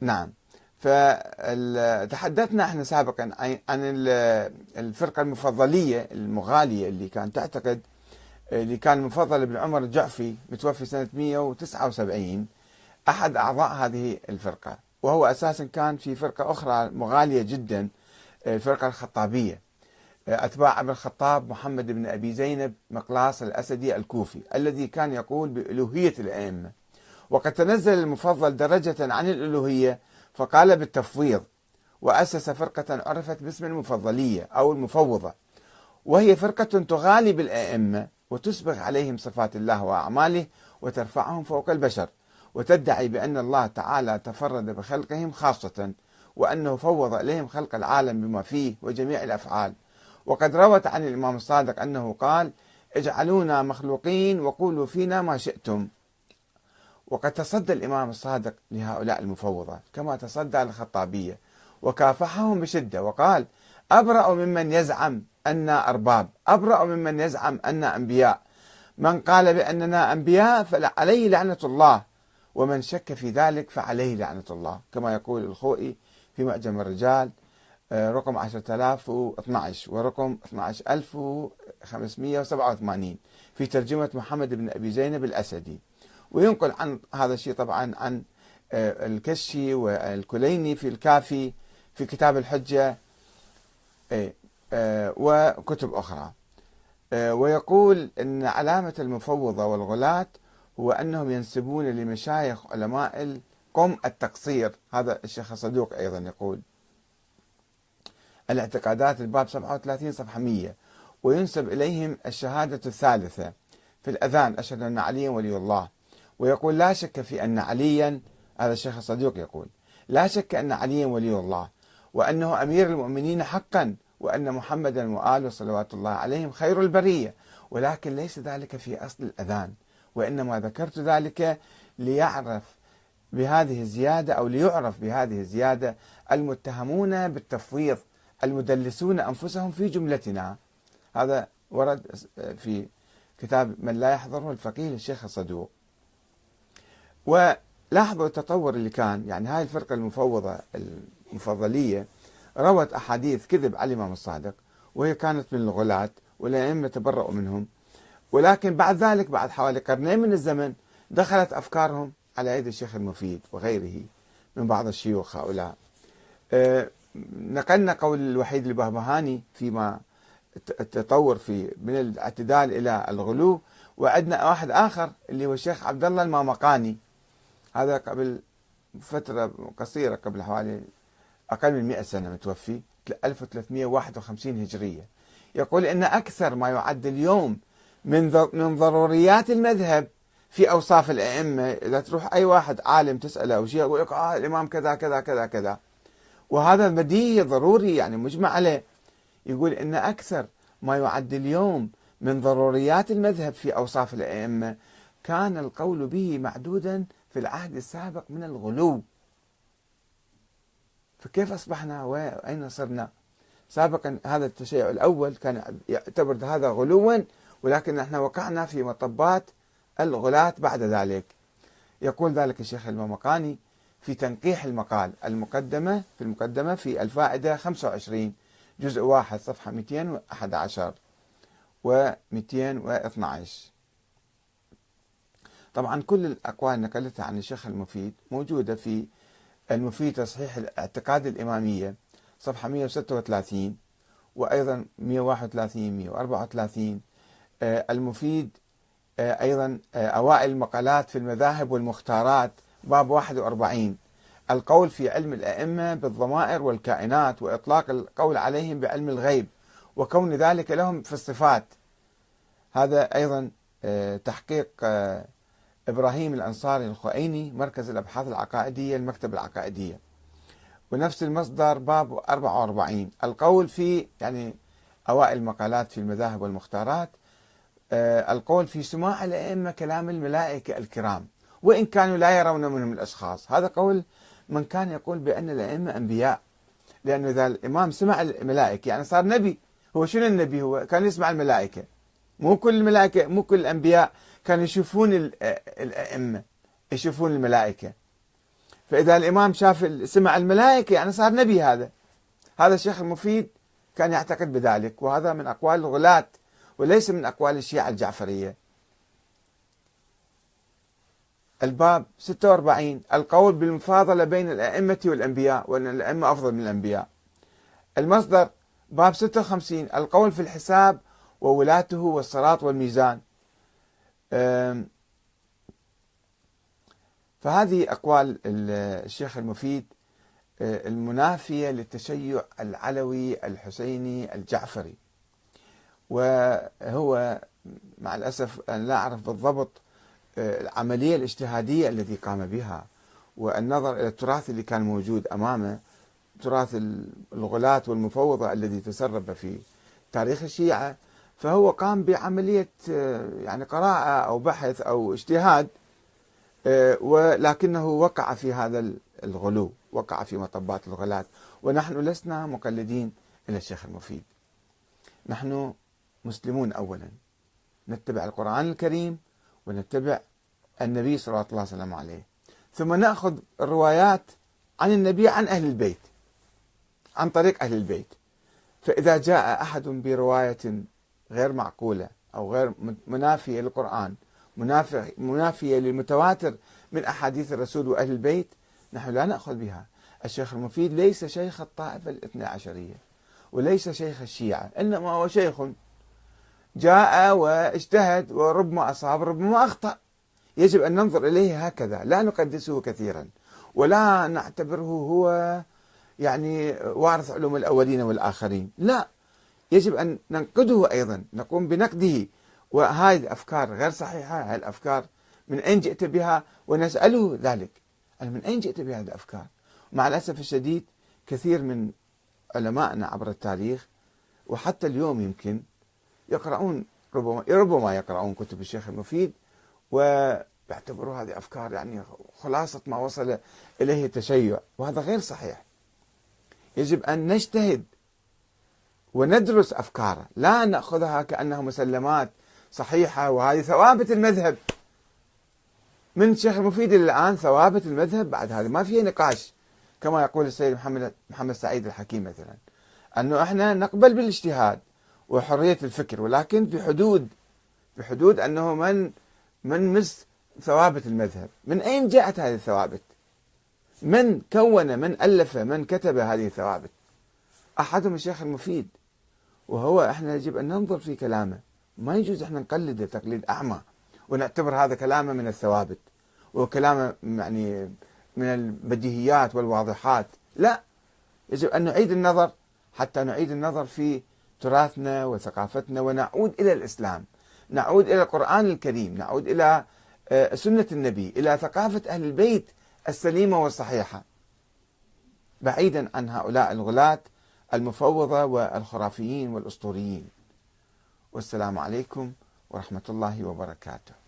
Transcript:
نعم. فتحدثنا إحنا سابقا عن الفرقة المفضلية المغالية اللي كانت تعتقد اللي كان المفضل ابن عمر الجعفي متوفي سنة 179 أحد أعضاء هذه الفرقة وهو أساسا كان في فرقة أخرى مغالية جدا الفرقة الخطابية. أتباع ابن الخطاب محمد بن أبي زينب مقلاص الأسدي الكوفي الذي كان يقول بألوهية الأئمة وقد تنزل المفضل درجة عن الألوهية فقال بالتفويض وأسس فرقة عرفت باسم المفضلية أو المفوضة وهي فرقة تغالي بالأئمة وتسبغ عليهم صفات الله وأعماله وترفعهم فوق البشر وتدعي بأن الله تعالى تفرد بخلقهم خاصة وأنه فوض إليهم خلق العالم بما فيه وجميع الأفعال. وقد روت عن الإمام الصادق أنه قال اجعلونا مخلوقين وقولوا فينا ما شئتم وقد تصدى الإمام الصادق لهؤلاء المفوضة كما تصدى للخطابية وكافحهم بشدة وقال أبرأ ممن يزعم أنا أرباب أبرأ ممن يزعم أنا أنبياء. من قال بأننا أنبياء فعليه لعنة الله ومن شك في ذلك فعليه لعنة الله. كما يقول الخوئي في معجم الرجال آه، رقم 10012 ورقم 12587 في ترجمة محمد بن أبي زينب الأسدي. وينقل عن هذا الشيء طبعا عن آه، الكشي والكليني في الكافي في كتاب الحجة إيه، آه، وكتب أخرى. ويقول أن علامة المفوضة والغلاة هو أنهم ينسبون لمشايخ علماء القم التقصير. هذا الشيخ الصدوق أيضا يقول. الاعتقادات الباب 37 صفحة 100 وينسب إليهم الشهادة الثالثة في الأذان. أشهد أن عليا ولي الله. ويقول لا شك في أن عليا هذا الشيخ الصدوق يقول لا شك أن عليا ولي الله وأنه أمير المؤمنين حقا وأن محمدا وآله صلوات الله عليهم خير البرية. ولكن ليس ذلك في أصل الأذان وإنما ذكرت ذلك ليعرف بهذه الزيادة أو ليعرف بهذه الزيادة المتهمون بالتفويض المدلسون أنفسهم في جملتنا. هذا ورد في كتاب من لا يحضره الفقيه للشيخ الصدوق. ولاحظوا التطور اللي كان يعني هاي الفرقة المفوضة المفضلية روت أحاديث كذب على الإمام الصادق وهي كانت من الغلاة والأئمة تبرؤوا منهم. ولكن بعد ذلك بعد حوالي قرنين من الزمن دخلت أفكارهم على يد الشيخ المفيد وغيره من بعض الشيوخ هؤلاء. أه، نقلنا قول الوحيد البهبهاني فيما التطور في من الاعتدال إلى الغلو وعندنا واحد آخر اللي هو الشيخ عبد الله المامقاني. هذا قبل فترة قصيرة قبل حوالي أقل من 100 سنة متوفي 1351 هجرية. يقول إن أكثر ما يعد اليوم من من ضروريات المذهب في أوصاف الأئمة. إذا تروح أي واحد عالم تسأله أو شيء يقول لك آه الإمام كذا كذا كذا كذا. وهذا بديهي ضروري يعني مجمع عليه. يقول إن أكثر ما يعد اليوم من ضروريات المذهب في أوصاف الأئمة كان القول به معدودا في العهد السابق من الغلو. فكيف أصبحنا وأين صرنا؟ سابقا هذا التشيع الأول كان يعتبر هذا غلوا ولكن إحنا وقعنا في مطبات الغلاة بعد ذلك. يقول ذلك الشيخ الممقاني في تنقيح المقال المقدمة في المقدمة في الفائدة 25 جزء واحد صفحة 211 و 212 طبعا كل الأقوال نقلتها عن الشيخ المفيد موجودة في المفيد تصحيح الاعتقاد الإمامية صفحة 136 وأيضا 131 134 آه، المفيد آه، أيضا آه، أوائل المقالات في المذاهب والمختارات باب 41 القول في علم الأئمة بالضمائر والكائنات وإطلاق القول عليهم بعلم الغيب وكون ذلك لهم في الصفات. هذا أيضا تحقيق إبراهيم الأنصاري الخؤيني مركز الأبحاث العقائدية المكتب العقائدية. ونفس المصدر باب 44 القول في يعني أوائل المقالات في المذاهب والمختارات آه، القول في سماع الأئمة كلام الملائكة الكرام وإن كانوا لا يرون منهم الأشخاص. هذا قول من كان يقول بأن الأئمة أنبياء لأنه إذا الإمام سمع الملائكة يعني صار نبي. هو شنو النبي هو؟ كان يسمع الملائكة. مو كل الملائكة مو كل الأنبياء. كانوا يشوفون الأئمة يشوفون الملائكة. فإذا الإمام شاف سمع الملائكة يعني صار نبي هذا. هذا الشيخ المفيد كان يعتقد بذلك وهذا من أقوال الغلاة وليس من أقوال الشيعة الجعفرية. الباب 46 القول بالمفاضلة بين الأئمة والأنبياء وأن الأئمة أفضل من الأنبياء. المصدر باب 56 القول في الحساب وولاته والصراط والميزان. فهذه أقوال الشيخ المفيد أه، المنافية للتشيع العلوي الحسيني الجعفري. وهو مع الأسف أنا لا أعرف بالضبط أه، العملية الاجتهادية التي قام بها والنظر إلى التراث اللي كان موجود أمامه تراث الغلاة والمفوضة الذي تسرب في تاريخ الشيعة فهو قام بعملية أه، يعني قراءة أو بحث أو اجتهاد آه، ولكنه وقع في هذا الغلو وقع في مطبات الغلاة ونحن لسنا مقلدين إلى الشيخ المفيد. نحن مسلمون أولا. نتبع القرآن الكريم ونتبع النبي صلى الله عليه وسلم عليه. ثم نأخذ الروايات عن النبي عن أهل البيت عن طريق أهل البيت. فإذا جاء أحد برواية غير معقولة أو غير منافية للقرآن منافية للمتواتر من أحاديث الرسول وأهل البيت نحن لا نأخذ بها. الشيخ المفيد ليس شيخ الطائفة الاثنى عشرية وليس شيخ الشيعة إنما هو شيخ جاء واجتهد وربما أصاب ربما أخطأ. يجب أن ننظر إليه هكذا لا نقدسه كثيرا ولا نعتبره هو يعني وارث علوم الأولين والآخرين لا. يجب أن ننقده أيضا نقوم بنقده. وهذه الأفكار غير صحيحة هذه الأفكار من أين جئت بها؟ ونسأله ذلك. من أين جئت بهذه الأفكار؟ مع الأسف الشديد كثير من علمائنا عبر التاريخ وحتى اليوم يمكن يقرؤون ربما ربما يقرؤون كتب الشيخ المفيد ويعتبروا هذه أفكار يعني خلاصة ما وصل إليه التشيع وهذا غير صحيح. يجب أن نجتهد وندرس أفكاره. لا نأخذها كأنها مسلمات صحيحة وهذه ثوابت المذهب. من الشيخ المفيد إلى الآن ثوابت المذهب بعد هذه ما فيها نقاش. كما يقول السيد محمد محمد سعيد الحكيم مثلا أنه إحنا نقبل بالاجتهاد وحرية الفكر ولكن بحدود بحدود أنه من من مس ثوابت المذهب. من أين جاءت هذه الثوابت؟ من كون من ألف من كتب هذه الثوابت؟ أحدهم الشيخ المفيد. وهو إحنا يجب أن ننظر في كلامه. ما يجوز إحنا نقلده تقليد أعمى ونعتبر هذا كلامه من الثوابت. وكلامه يعني من البديهيات والواضحات. لا يجب أن نعيد النظر حتى نعيد النظر في تراثنا وثقافتنا ونعود إلى الإسلام. نعود إلى القرآن الكريم. نعود إلى آه، سنة النبي إلى ثقافة أهل البيت السليمة والصحيحة. بعيدا عن هؤلاء الغلاة المفوضة والخرافيين والأسطوريين. والسلام عليكم ورحمة الله وبركاته.